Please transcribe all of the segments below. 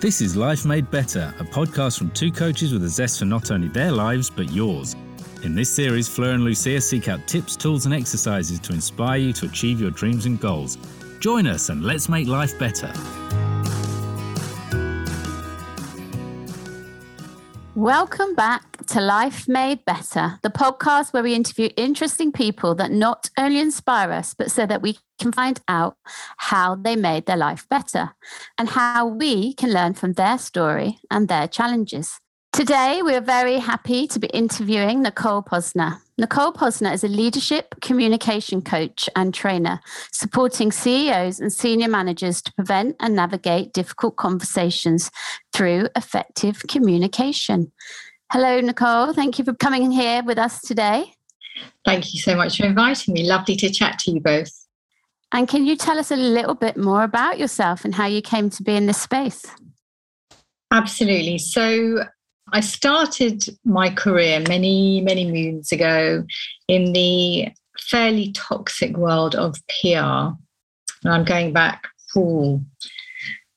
This is Life Made Better, a podcast from two coaches with a zest for not only their lives, but yours. In this series, Fleur and Lucia seek out tips, tools, and exercises to inspire you to achieve your dreams and goals. Join us and let's make life better. Welcome back to Life Made Better, the podcast where we interview interesting people that not only inspire us, but so that we can find out how they made their life better and how we can learn from their story and their challenges. Today, we are very happy to be interviewing Nicole Posner. Nicole Posner is a leadership communication coach and trainer, supporting CEOs and senior managers to prevent and navigate difficult conversations through effective communication. Hello, Nicole. Thank you for coming here with us today. Thank you so much for inviting me. Lovely to chat to you both. And can you tell us a little bit more about yourself and how you came to be in this space? Absolutely. So, I started my career many, many moons ago in the fairly toxic world of PR. And I'm going back for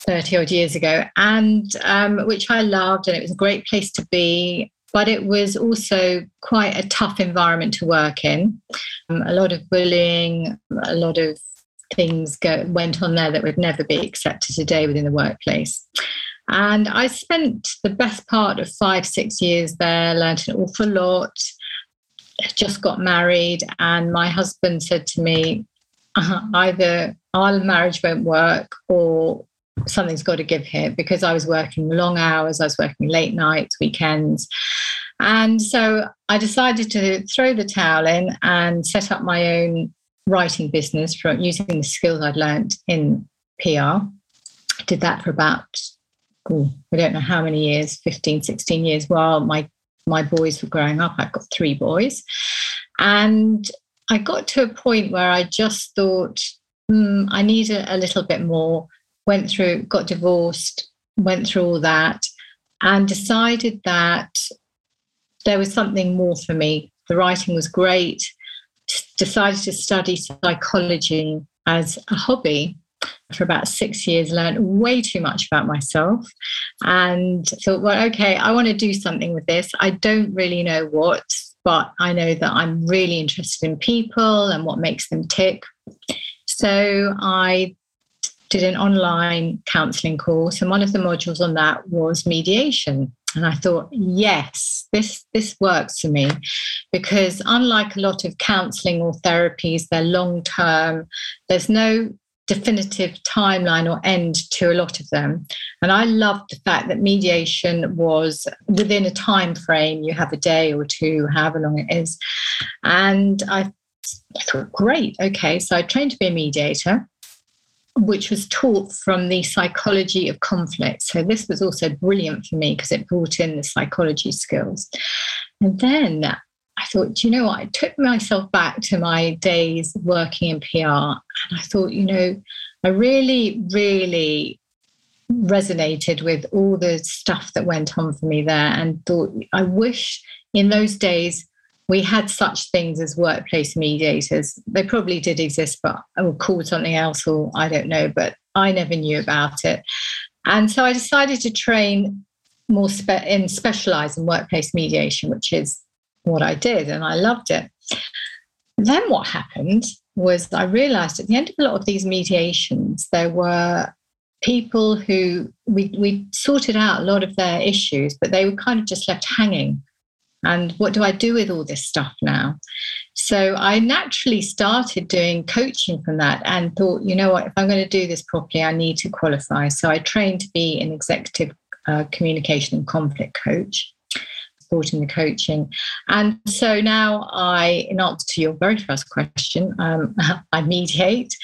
30 odd years ago, and um, which I loved, and it was a great place to be. But it was also quite a tough environment to work in. Um, a lot of bullying, a lot of things go, went on there that would never be accepted today within the workplace. And I spent the best part of five, six years there, learned an awful lot, just got married. And my husband said to me, uh, either our marriage won't work or something's got to give here because I was working long hours, I was working late nights, weekends. And so I decided to throw the towel in and set up my own writing business from using the skills I'd learned in PR. Did that for about oh, I don't know how many years, 15, 16 years, while my, my boys were growing up. I've got three boys. And I got to a point where I just thought, hmm, I need a, a little bit more. Went through, got divorced, went through all that, and decided that there was something more for me. The writing was great. Decided to study psychology as a hobby for about six years, learned way too much about myself, and thought, well, okay, I want to do something with this. I don't really know what, but I know that I'm really interested in people and what makes them tick. So I did an online counseling course, and one of the modules on that was mediation. And I thought, yes, this this works for me because unlike a lot of counseling or therapies, they're long term. There's no definitive timeline or end to a lot of them and i loved the fact that mediation was within a time frame you have a day or two however long it is and i thought great okay so i trained to be a mediator which was taught from the psychology of conflict so this was also brilliant for me because it brought in the psychology skills and then I thought, you know what? I took myself back to my days working in PR and I thought, you know, I really, really resonated with all the stuff that went on for me there and thought, I wish in those days we had such things as workplace mediators. They probably did exist, but I would call something else or I don't know, but I never knew about it. And so I decided to train more spe- in specialize in workplace mediation, which is what I did, and I loved it. Then what happened was I realized at the end of a lot of these mediations, there were people who we, we sorted out a lot of their issues, but they were kind of just left hanging. And what do I do with all this stuff now? So I naturally started doing coaching from that and thought, you know what, if I'm going to do this properly, I need to qualify. So I trained to be an executive uh, communication and conflict coach supporting the coaching. And so now I, in answer to your very first question, um, I mediate.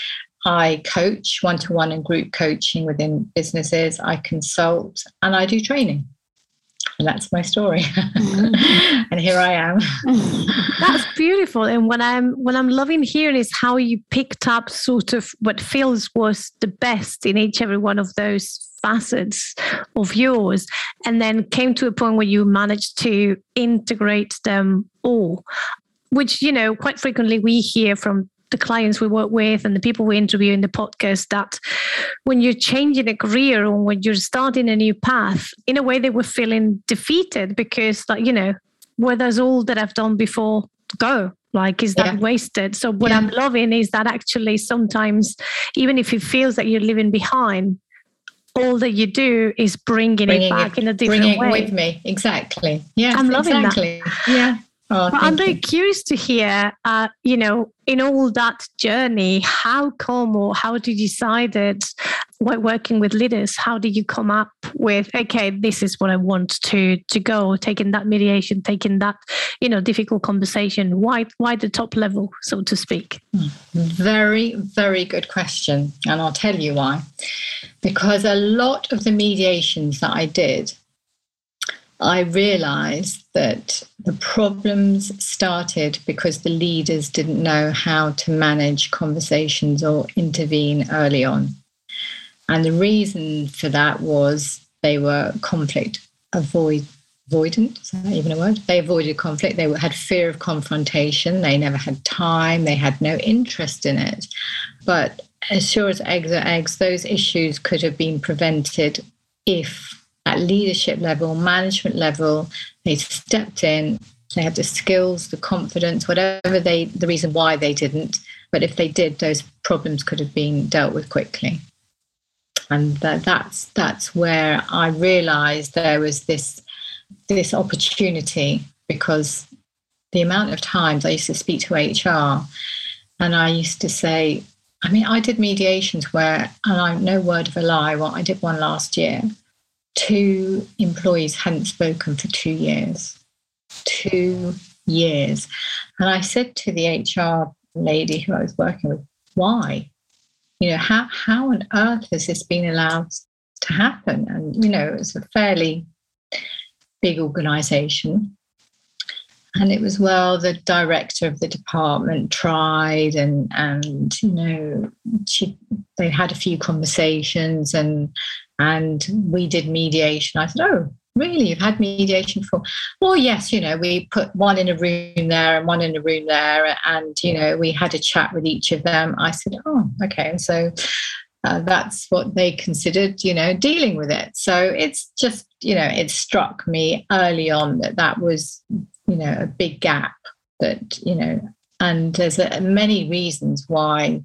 I coach one to one and group coaching within businesses. I consult and I do training. And that's my story. Mm-hmm. and here I am. that's beautiful. And what I'm what I'm loving here is how you picked up sort of what feels was the best in each every one of those facets of yours and then came to a point where you managed to integrate them all which you know quite frequently we hear from the clients we work with and the people we interview in the podcast that when you're changing a career or when you're starting a new path, in a way they were feeling defeated because, like, you know, where does all that I've done before go? Like, is that yeah. wasted? So, what yeah. I'm loving is that actually sometimes, even if it feels that you're leaving behind, all that you do is bringing, bringing it back it, in a different bringing way. Bringing it with me, exactly. Yeah, I'm loving exactly. that. Yeah. Oh, I'm very you. curious to hear, uh, you know, in all that journey, how come or how did you decide while working with leaders? How did you come up with, okay, this is what I want to to go, taking that mediation, taking that, you know, difficult conversation? Why why the top level, so to speak? Very, very good question, and I'll tell you why. Because a lot of the mediations that I did I realized that the problems started because the leaders didn't know how to manage conversations or intervene early on. And the reason for that was they were conflict avoid, avoidant. Is that even a word? They avoided conflict. They had fear of confrontation. They never had time. They had no interest in it. But as sure as eggs are eggs, those issues could have been prevented if at leadership level, management level, they stepped in, they had the skills, the confidence, whatever they, the reason why they didn't. But if they did, those problems could have been dealt with quickly. And that, that's that's where I realised there was this this opportunity because the amount of times I used to speak to HR, and I used to say, I mean, I did mediations where, and I'm no word of a lie, well, I did one last year two employees hadn't spoken for two years. Two years. And I said to the HR lady who I was working with, why? You know, how, how on earth has this been allowed to happen? And, you know, it's a fairly big organization. And it was, well, the director of the department tried and, and you know, she, they had a few conversations and and we did mediation. I said, Oh, really? You've had mediation before? Well, yes, you know, we put one in a room there and one in a room there, and, you know, we had a chat with each of them. I said, Oh, okay. And So uh, that's what they considered, you know, dealing with it. So it's just, you know, it struck me early on that that was, you know, a big gap that, you know, and there's a, many reasons why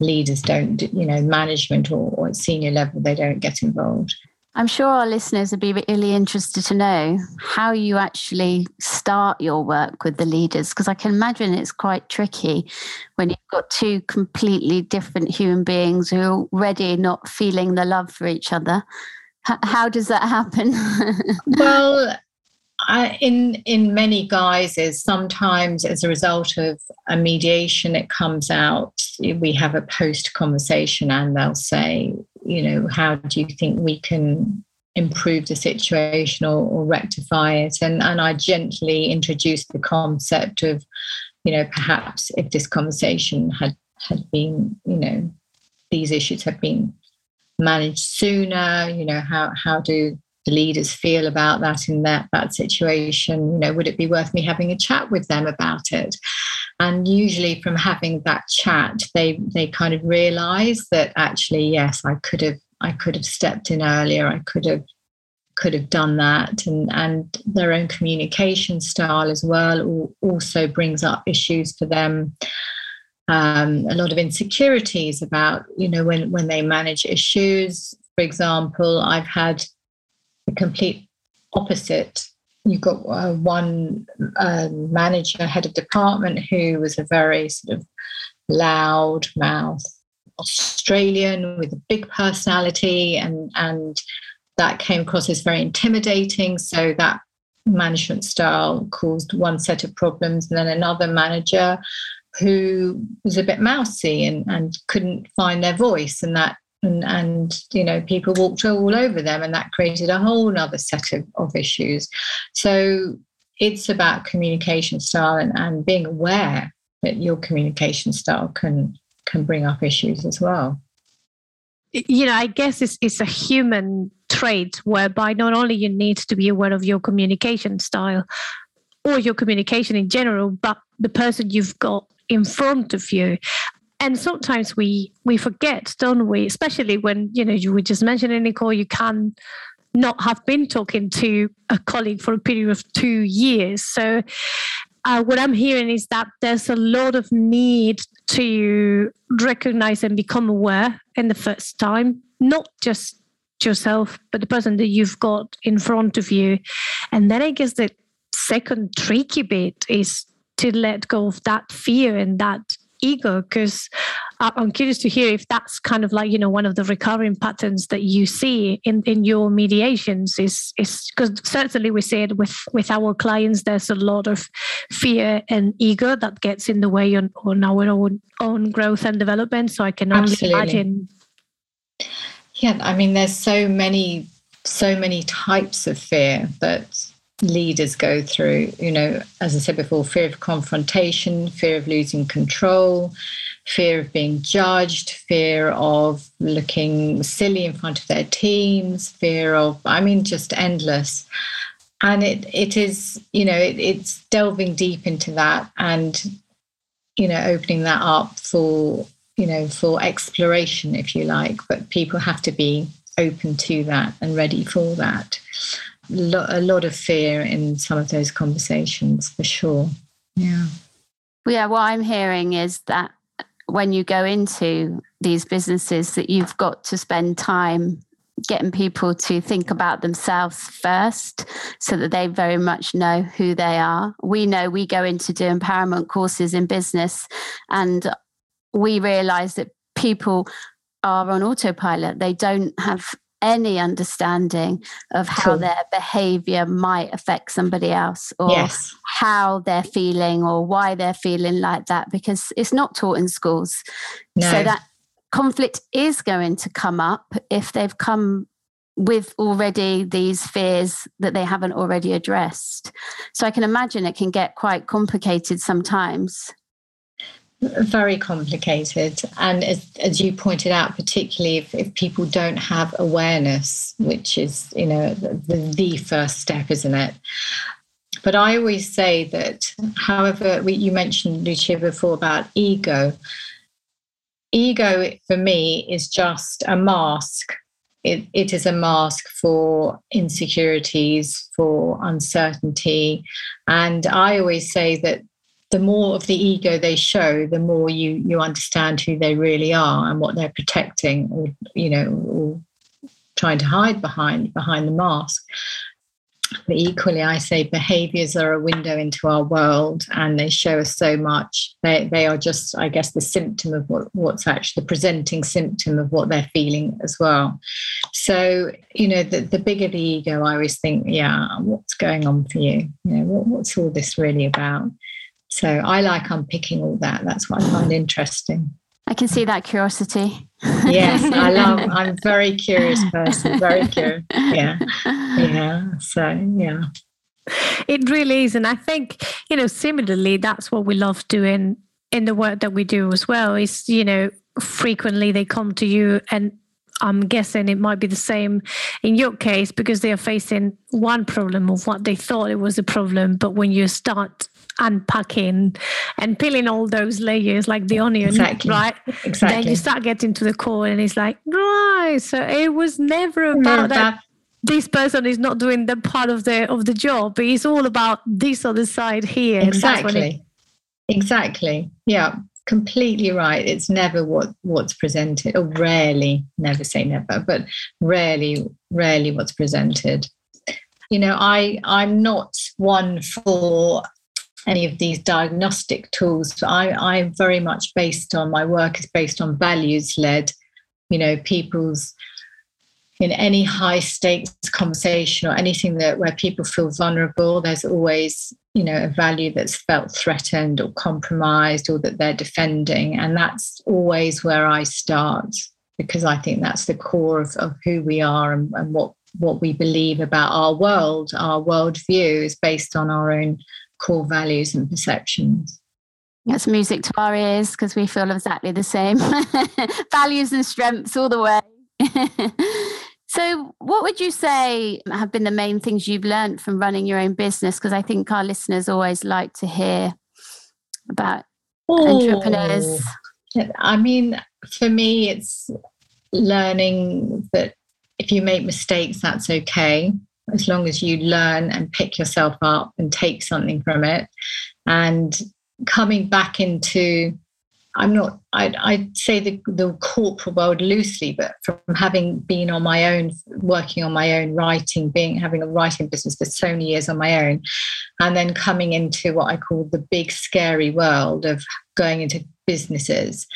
leaders don't, you know, management or, or at senior level, they don't get involved. I'm sure our listeners would be really interested to know how you actually start your work with the leaders, because I can imagine it's quite tricky when you've got two completely different human beings who are already not feeling the love for each other. H- how does that happen? well, In in many guises, sometimes as a result of a mediation, it comes out. We have a post conversation, and they'll say, you know, how do you think we can improve the situation or, or rectify it? And and I gently introduce the concept of, you know, perhaps if this conversation had had been, you know, these issues have been managed sooner. You know, how how do the leaders feel about that in that that situation you know would it be worth me having a chat with them about it? And usually from having that chat they they kind of realize that actually yes i could have i could have stepped in earlier i could have could have done that. And and their own communication style as well also brings up issues for them. Um, a lot of insecurities about you know when when they manage issues. For example i've had complete opposite. You've got uh, one uh, manager, head of department, who was a very sort of loud mouth Australian with a big personality, and and that came across as very intimidating. So that management style caused one set of problems, and then another manager who was a bit mousy and, and couldn't find their voice, and that and, and you know people walked all over them and that created a whole other set of, of issues. So it's about communication style and, and being aware that your communication style can can bring up issues as well. You know i guess it's, it's a human trait whereby not only you need to be aware of your communication style or your communication in general but the person you've got in front of you and sometimes we we forget don't we? Especially when you know you were just mentioning nicole you can not have been talking to a colleague for a period of two years. So uh, what i'm hearing is that there's a lot of need to recognize and become aware in the first time not just yourself but the person that you've got in front of you. And then i guess the second tricky bit is to let go of that fear and that ego because uh, i'm curious to hear if that's kind of like you know one of the recurring patterns that you see in in your mediations is is because certainly we see it with with our clients there's a lot of fear and ego that gets in the way on on our own own growth and development so i can only Absolutely. imagine yeah i mean there's so many so many types of fear that leaders go through. You know, as I said before, fear of confrontation, fear of losing control, fear of being judged, fear of looking silly in front of their teams, fear of, I mean, just endless. And it it is, you know, it, it's delving deep into that and, you know, opening that up for, you know, for exploration, if you like. But people have to be open to that and ready for that lo- a lot of fear in some of those conversations for sure. Yeah. Yeah, what I'm hearing is that when you go into these businesses that you've got to spend time getting people to think about themselves first so that they very much know who they are. We know we go into doing paramount courses in business and we realize that people are on autopilot. They don't have any understanding of how cool. their behavior might affect somebody else or yes. how they're feeling or why they're feeling like that because it's not taught in schools. No. So that conflict is going to come up if they've come with already these fears that they haven't already addressed. So I can imagine it can get quite complicated sometimes very complicated. And as, as you pointed out particularly if, if people don't have awareness which is you know the, the first step isn't it? But i always say that however we, you mentioned lucia before about ego. Ego for me is just a mask. It, it is a mask for insecurities for uncertainty. And i always say that the more of the ego they show, the more you you understand who they really are and what they're protecting, or you know, or trying to hide behind behind the mask. But equally, I say behaviors are a window into our world and they show us so much. They, they are just, I guess, the symptom of what, what's actually the presenting symptom of what they're feeling as well. So, you know, the, the bigger the ego, I always think, yeah, what's going on for you? You know, what, what's all this really about? So I like unpicking all that. That's what I find interesting. I can see that curiosity. yes, I love. I'm a very curious person. Very curious. Yeah, yeah. So yeah, it really is, and I think you know similarly, that's what we love doing in the work that we do as well. Is you know frequently they come to you and I'm guessing it might be the same in your case because they are facing one problem of what they thought it was a problem. But when you start unpacking and peeling all those layers like the onion, exactly. right? Exactly. Then you start getting to the core and it's like, right. So it was never about that. that. This person is not doing the part of the of the job. It's all about this other side here. Exactly. It- exactly. Yeah completely right. It's never what what's presented, or rarely, never say never, but rarely, rarely what's presented. You know, I I'm not one for any of these diagnostic tools. I, I'm very much based on my work is based on values led, you know, people's in any high stakes conversation or anything that where people feel vulnerable, there's always, you know, a value that's felt threatened or compromised or that they're defending. And that's always where I start because I think that's the core of, of who we are and, and what what we believe about our world, our worldview is based on our own core values and perceptions. That's music to our ears because we feel exactly the same. values and strengths all the way. so, what would you say have been the main things you've learned from running your own business? Because I think our listeners always like to hear about oh, entrepreneurs. I mean, for me, it's learning that if you make mistakes, that's okay, as long as you learn and pick yourself up and take something from it. And coming back into I'm not, I'd, I'd, say the, the corporate world loosely, but from having been on my own, working on my own, writing, being having a writing business for so many years on my own, and then coming into what I call the big scary world of going into businesses,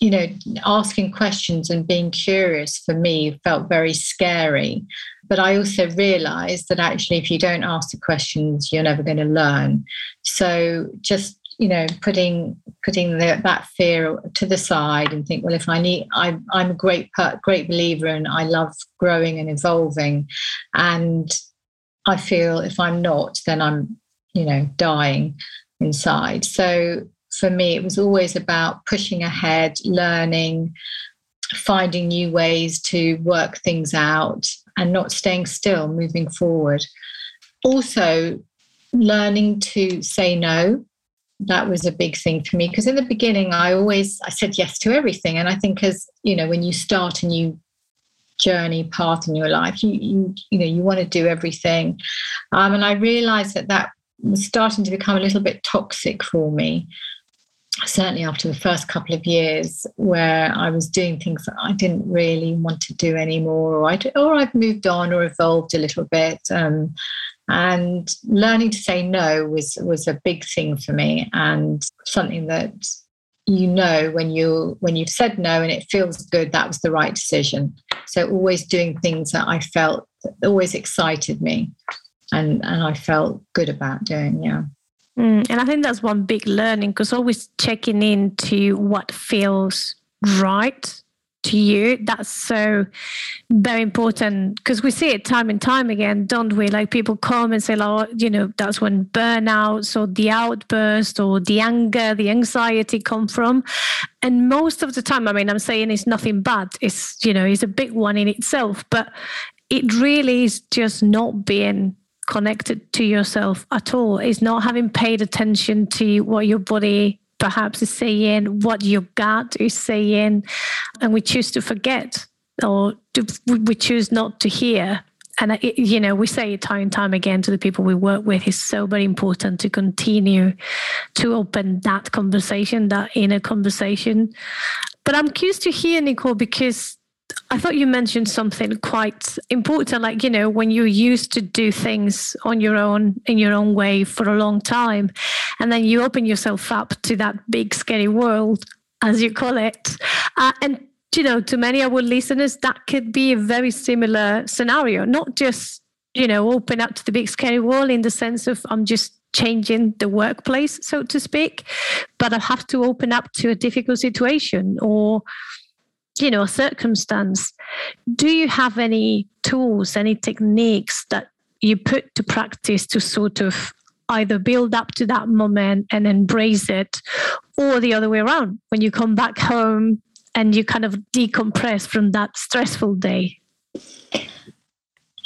you know, asking questions and being curious for me felt very scary. But I also realized that actually, if you don't ask the questions, you're never going to learn. So just you know putting putting the, that fear to the side and think well if i need I, i'm a great great believer and i love growing and evolving and i feel if i'm not then i'm you know dying inside so for me it was always about pushing ahead learning finding new ways to work things out and not staying still moving forward. Also learning to say no that was a big thing for me because in the beginning i always i said yes to everything. And i think as you know when you start a new journey path in your life you you, you know you want to do everything. Um, and i realized that that was starting to become a little bit toxic for me certainly after the first couple of years where i was doing things that i didn't really want to do anymore or, i or i've moved on or evolved a little bit um, and learning to say no was was a big thing for me and something that you know when you when you've said no and it feels good that was the right decision. So always doing things that i felt always excited me and and i felt good about doing yeah mm, and i think that's one big learning because always checking into what feels right to you that's so very important because we see it time and time again don't we? Like people come and say oh you know that's when burnouts or the outburst or the anger the anxiety come from. And most of the time i mean i'm saying it's nothing bad it's you know it's a big one in itself but it really is just not being connected to yourself at all it's not having paid attention to what your body perhaps is saying, what your gut is saying, and we choose to forget or we choose not to hear. And, you know, we say it time and time again to the people we work with, it's so very important to continue to open that conversation, that inner conversation. But I'm curious to hear, Nicole, because I thought you mentioned something quite important, like, you know, when you used to do things on your own, in your own way for a long time, and then you open yourself up to that big, scary world, as you call it. Uh, and, you know, to many of our listeners, that could be a very similar scenario, not just, you know, open up to the big, scary world in the sense of I'm just changing the workplace, so to speak, but I have to open up to a difficult situation or, you know, circumstance, do you have any tools, any techniques that you put to practice to sort of either build up to that moment and embrace it, or the other way around when you come back home and you kind of decompress from that stressful day?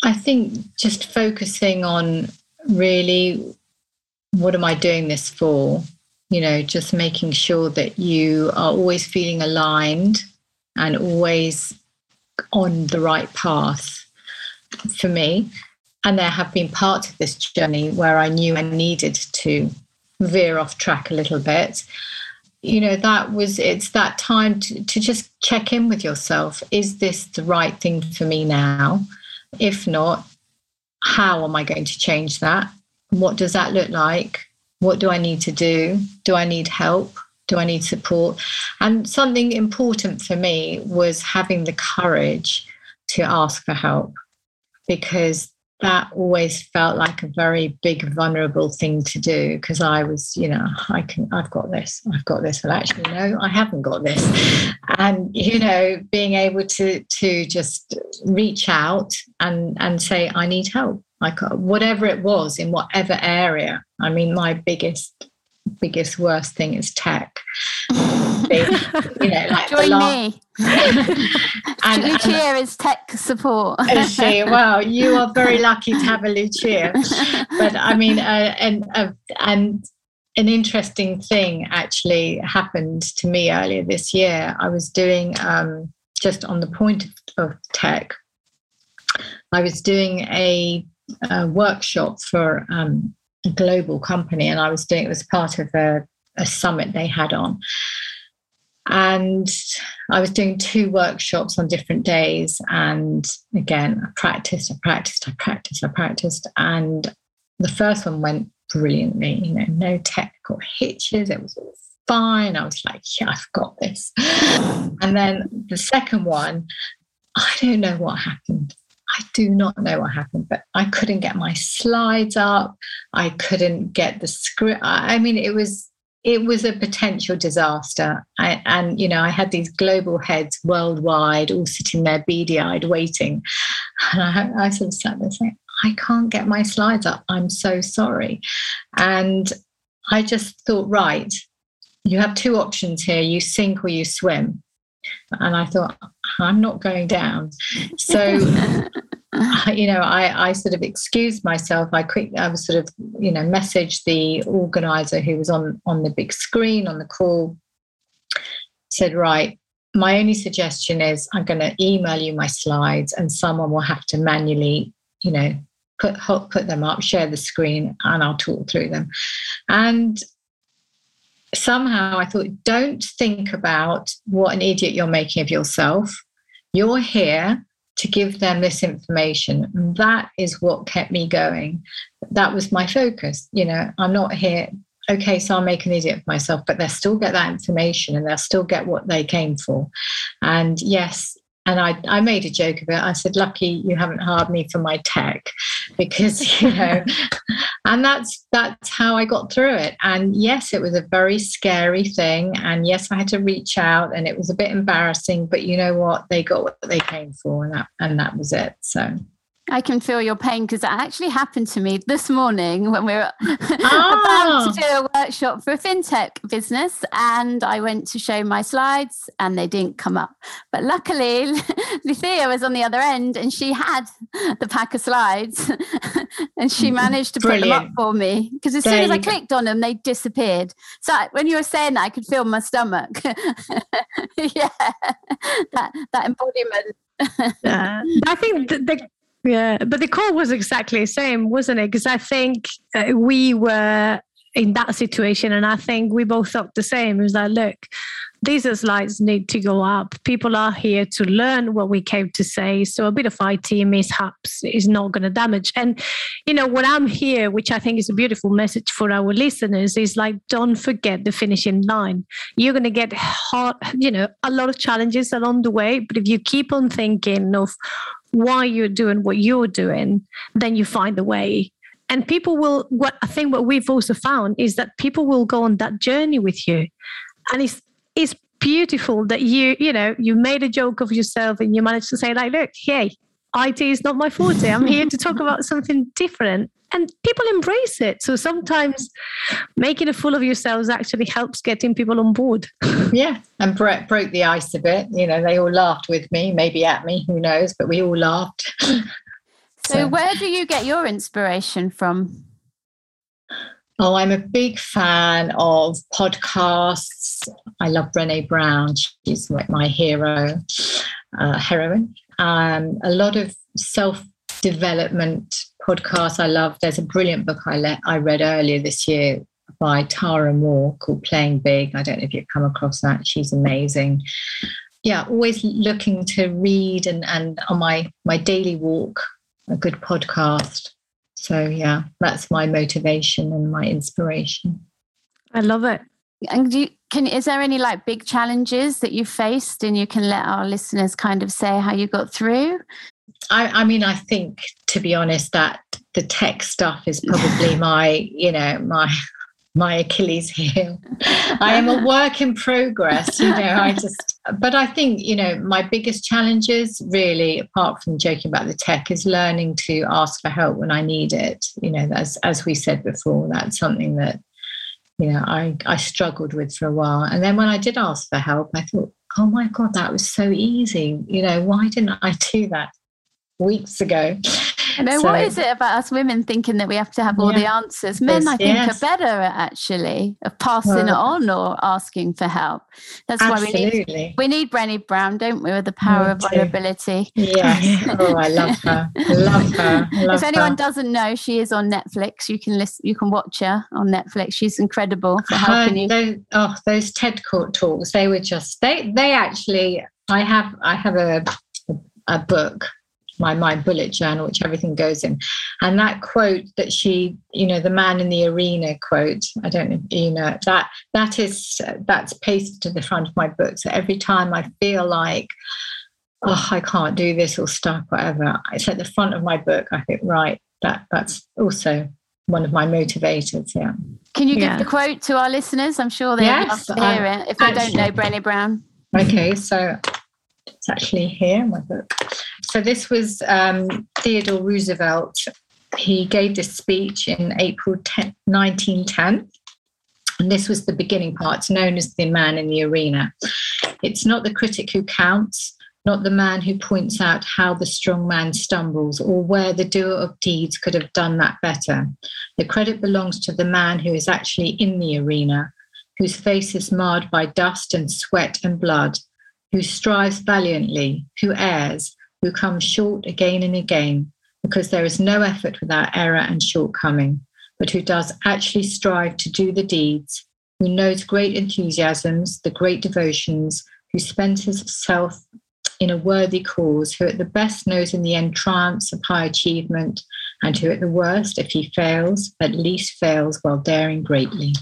I think just focusing on really what am I doing this for? You know, just making sure that you are always feeling aligned and always on the right path for me. And there have been parts of this journey where I knew I needed to veer off track a little bit. You know, that was, it's that time to, to just check in with yourself. Is this the right thing for me now? If not, how am I going to change that? What does that look like? What do I need to do? Do I need help? Do I need support? And something important for me was having the courage to ask for help because that always felt like a very big vulnerable thing to do because I was, you know, I can I've got this, I've got this. Well actually no, I haven't got this. And you know, being able to to just reach out and and say, I need help. Like uh, whatever it was in whatever area. I mean, my biggest biggest worst thing is tech. you know, like Join me. and, Lucia is tech support. is she? Well, you are very lucky to have a Lucia. But I mean, uh, and uh, and an interesting thing actually happened to me earlier this year. I was doing um, just on the point of tech. I was doing a, a workshop for um, global company, and I was doing it was part of a, a summit they had on. And I was doing two workshops on different days. And again, I practiced, I practiced, I practiced, I practiced. And the first one went brilliantly, you know, no technical hitches. It was all fine. I was like, yeah, I've got this. and then the second one, I don't know what happened. I do not know what happened, but I couldn't get my slides up. I couldn't get the script. I mean, it was it was a potential disaster. I, and, you know, I had these global heads worldwide all sitting there beady eyed waiting. And I, I sort of sat there saying, I can't get my slides up. I'm so sorry. And I just thought, right, you have two options here you sink or you swim. And I thought, I'm not going down. So you know, I, I sort of excused myself. I quick, I was sort of, you know, messaged the organizer who was on on the big screen on the call. Said, right, my only suggestion is I'm going to email you my slides, and someone will have to manually, you know, put put them up, share the screen, and I'll talk through them. And somehow I thought, don't think about what an idiot you're making of yourself. You're here to give them this information. And that is what kept me going. That was my focus. You know, I'm not here, okay, so I'll make an idiot of myself, but they'll still get that information and they'll still get what they came for. And yes, and I, I made a joke of it. I said, "Lucky you haven't hired me for my tech, because you know." and that's that's how I got through it. And yes, it was a very scary thing. And yes, I had to reach out, and it was a bit embarrassing. But you know what? They got what they came for, and that and that was it. So I can feel your pain because that actually happened to me this morning when we were about to ah. do a workshop for a fintech business. And I went to show my slides and they didn't come up. But luckily, Lucia was on the other end and she had the pack of slides and she managed to Brilliant. put them up for me. Because as there soon as I clicked on them, they disappeared. So when you were saying that, I could feel my stomach. yeah, that, that embodiment. uh, I think the, the, yeah, but the call was exactly the same, wasn't it? Because I think uh, we were in that situation, and I think we both thought the same. It was like, look, these slides need to go up. People are here to learn what we came to say. So a bit of IT mishaps is not going to damage. And, you know, when I'm here, which I think is a beautiful message for our listeners, is like, don't forget the finishing line. You're going to get hard, you know, a lot of challenges along the way. But if you keep on thinking of why you're doing what you're doing, then you find the way. And people will, what I think what we've also found is that people will go on that journey with you. And it's, it's beautiful that you, you know, you made a joke of yourself and you managed to say, like, look, hey, IT is not my forte. I'm here to talk about something different. And people embrace it. So sometimes making a fool of yourselves actually helps getting people on board. yeah. And Brett broke the ice a bit. You know, they all laughed with me, maybe at me, who knows, but we all laughed. so, so, where do you get your inspiration from? Oh, I'm a big fan of podcasts. I love Brene Brown. She's like my hero, uh, heroine um, a lot of self development podcasts I love. There's a brilliant book I, let, I read earlier this year by Tara Mohr called Playing Big. I don't know if you've come across that. She's amazing. Yeah, always looking to read and, and on my, my daily walk, a good podcast. So, yeah, that's my motivation and my inspiration. I love it. And do you, can is there any like big challenges that you faced and you can let our listeners kind of say how you got through? I, I mean, I think to be honest, that the tech stuff is probably my, you know, my my Achilles heel. I am a work in progress, you know. I just, but I think, you know, my biggest challenges really, apart from joking about the tech, is learning to ask for help when I need it. You know, as as we said before, that's something that you know I, I struggled with for a while and then when i did ask for help i thought oh my god that was so easy you know why didn't i do that weeks ago I know so, what is it about us women thinking that we have to have all yeah, the answers? Men, I think, yes. are better at actually of passing well, it on or asking for help. That's absolutely. why we need we need Brené Brown, don't we, with the power of vulnerability. Yes. oh, I love her. I love her. Love if anyone her. doesn't know, she is on Netflix. You can listen. You can watch her on Netflix. She's incredible for helping you. Those, oh, those TED Court talks. They were just they. They actually. I have. I have a a book my my bullet journal which everything goes in. And that quote that she you know the man in the arena quote i don't know you know that that is that's pasted to the front of my book. So every time i feel like oh i can't do this or stuck whatever it's at the front of my book. I think right that that's also one of my motivators yeah. Can you yeah. give the quote to our listeners? I'm sure they'd yes, love to hear it. If they actually, don't know Brené Brown. Okay so it's actually here in my book. So this was um, Theodore Roosevelt. He gave this speech in April 10, 1910. And this was the beginning part, it's known as the man in the arena. It's not the critic who counts, not the man who points out how the strong man stumbles or where the doer of deeds could have done that better. The credit belongs to the man who is actually in the arena, whose face is marred by dust and sweat and blood, who strives valiantly, who errs, who comes short again and again, because there is no effort without error and shortcoming, but who does actually strive to do the deeds, who knows great enthusiasms, the great devotions, who spends himself in a worthy cause, who at the best knows in the end triumphs of high achievement, and who at the worst, if he fails, at least fails while daring greatly.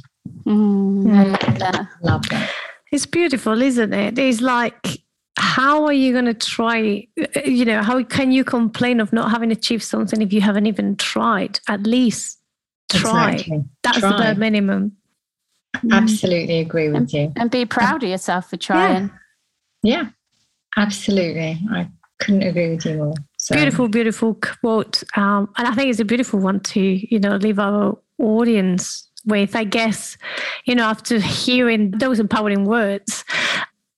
Mm, I. Love that. It's beautiful, isn't it? It's like, how are you going to try? You know, how can you complain of not having achieved something if you haven't even tried? At least try. Exactly. That's try. the bare minimum. Absolutely agree with and, you. And be proud of yourself for trying. Yeah, yeah absolutely. I couldn't agree with you more. So. Beautiful, beautiful quote. Um, and I think it's a beautiful one to, you know, leave our audience with, I guess, you know, after hearing those empowering words,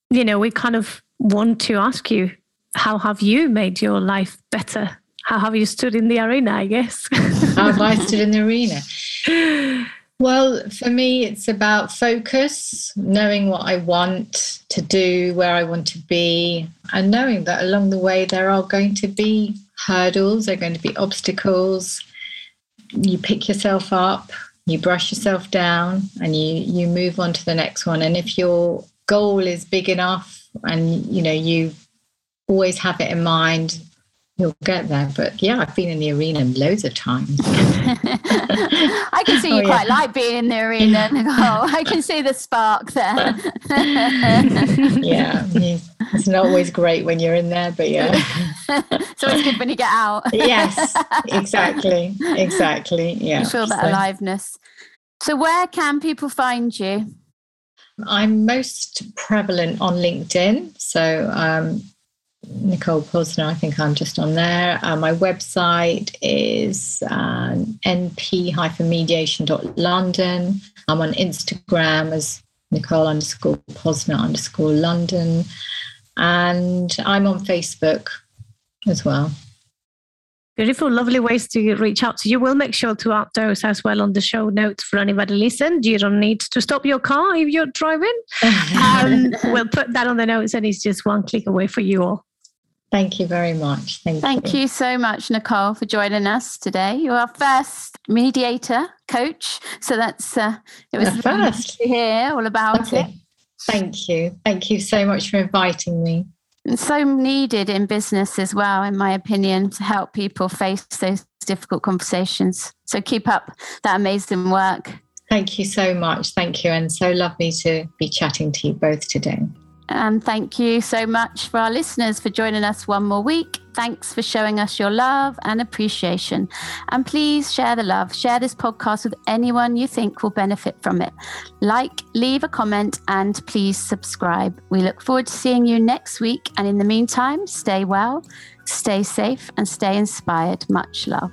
you know, we kind of want to ask you, how have you made your life better? How have you stood in the arena, I guess? how have I stood in the arena? Well, for me, it's about focus, knowing what I want to do, where I want to be, and knowing that along the way there are going to be hurdles, there are going to be obstacles. You pick yourself up, you brush yourself down and you you move on to the next one and if your goal is big enough and you know you always have it in mind you'll get there. But yeah, I've been in the arena loads of times. I can see you oh, quite like being in the arena, Nicole. I can see the spark there. yeah, it's not always great when you're in there, but yeah. so it's good when you get out. yes, exactly. Exactly. Yeah. You feel that so. aliveness. So, where can people find you? I'm most prevalent on LinkedIn. So, um, Nicole Posner. I think I'm just on there. Uh, my website is uh, np-mediation.london. I'm on Instagram as Nicole underscore Posner underscore London. And I'm on Facebook as well. Beautiful, lovely ways to reach out to you. We'll make sure to add those as well on the show notes for anybody listen. You don't need to stop your car if you're driving. um, we'll put that on the notes and it's just one click away for you all. Thank you very much. Thank, Thank you. you. so much, Nicole, for joining us today. You're our first mediator coach, so that's uh, it was first to hear all about okay. it. Thank you. Thank you so much for inviting me. It's so needed in business as well, in my opinion, to help people face those difficult conversations. So keep up that amazing work. Thank you so much. Thank you. And so lovely to be chatting to you both today. And thank you so much for our listeners for joining us one more week. Thanks for showing us your love and appreciation. And please share the love. Share this podcast with anyone you think will benefit from it. Like, leave a comment, and please subscribe. We look forward to seeing you next week. And in the meantime, stay well, stay safe, and stay inspired. Much love.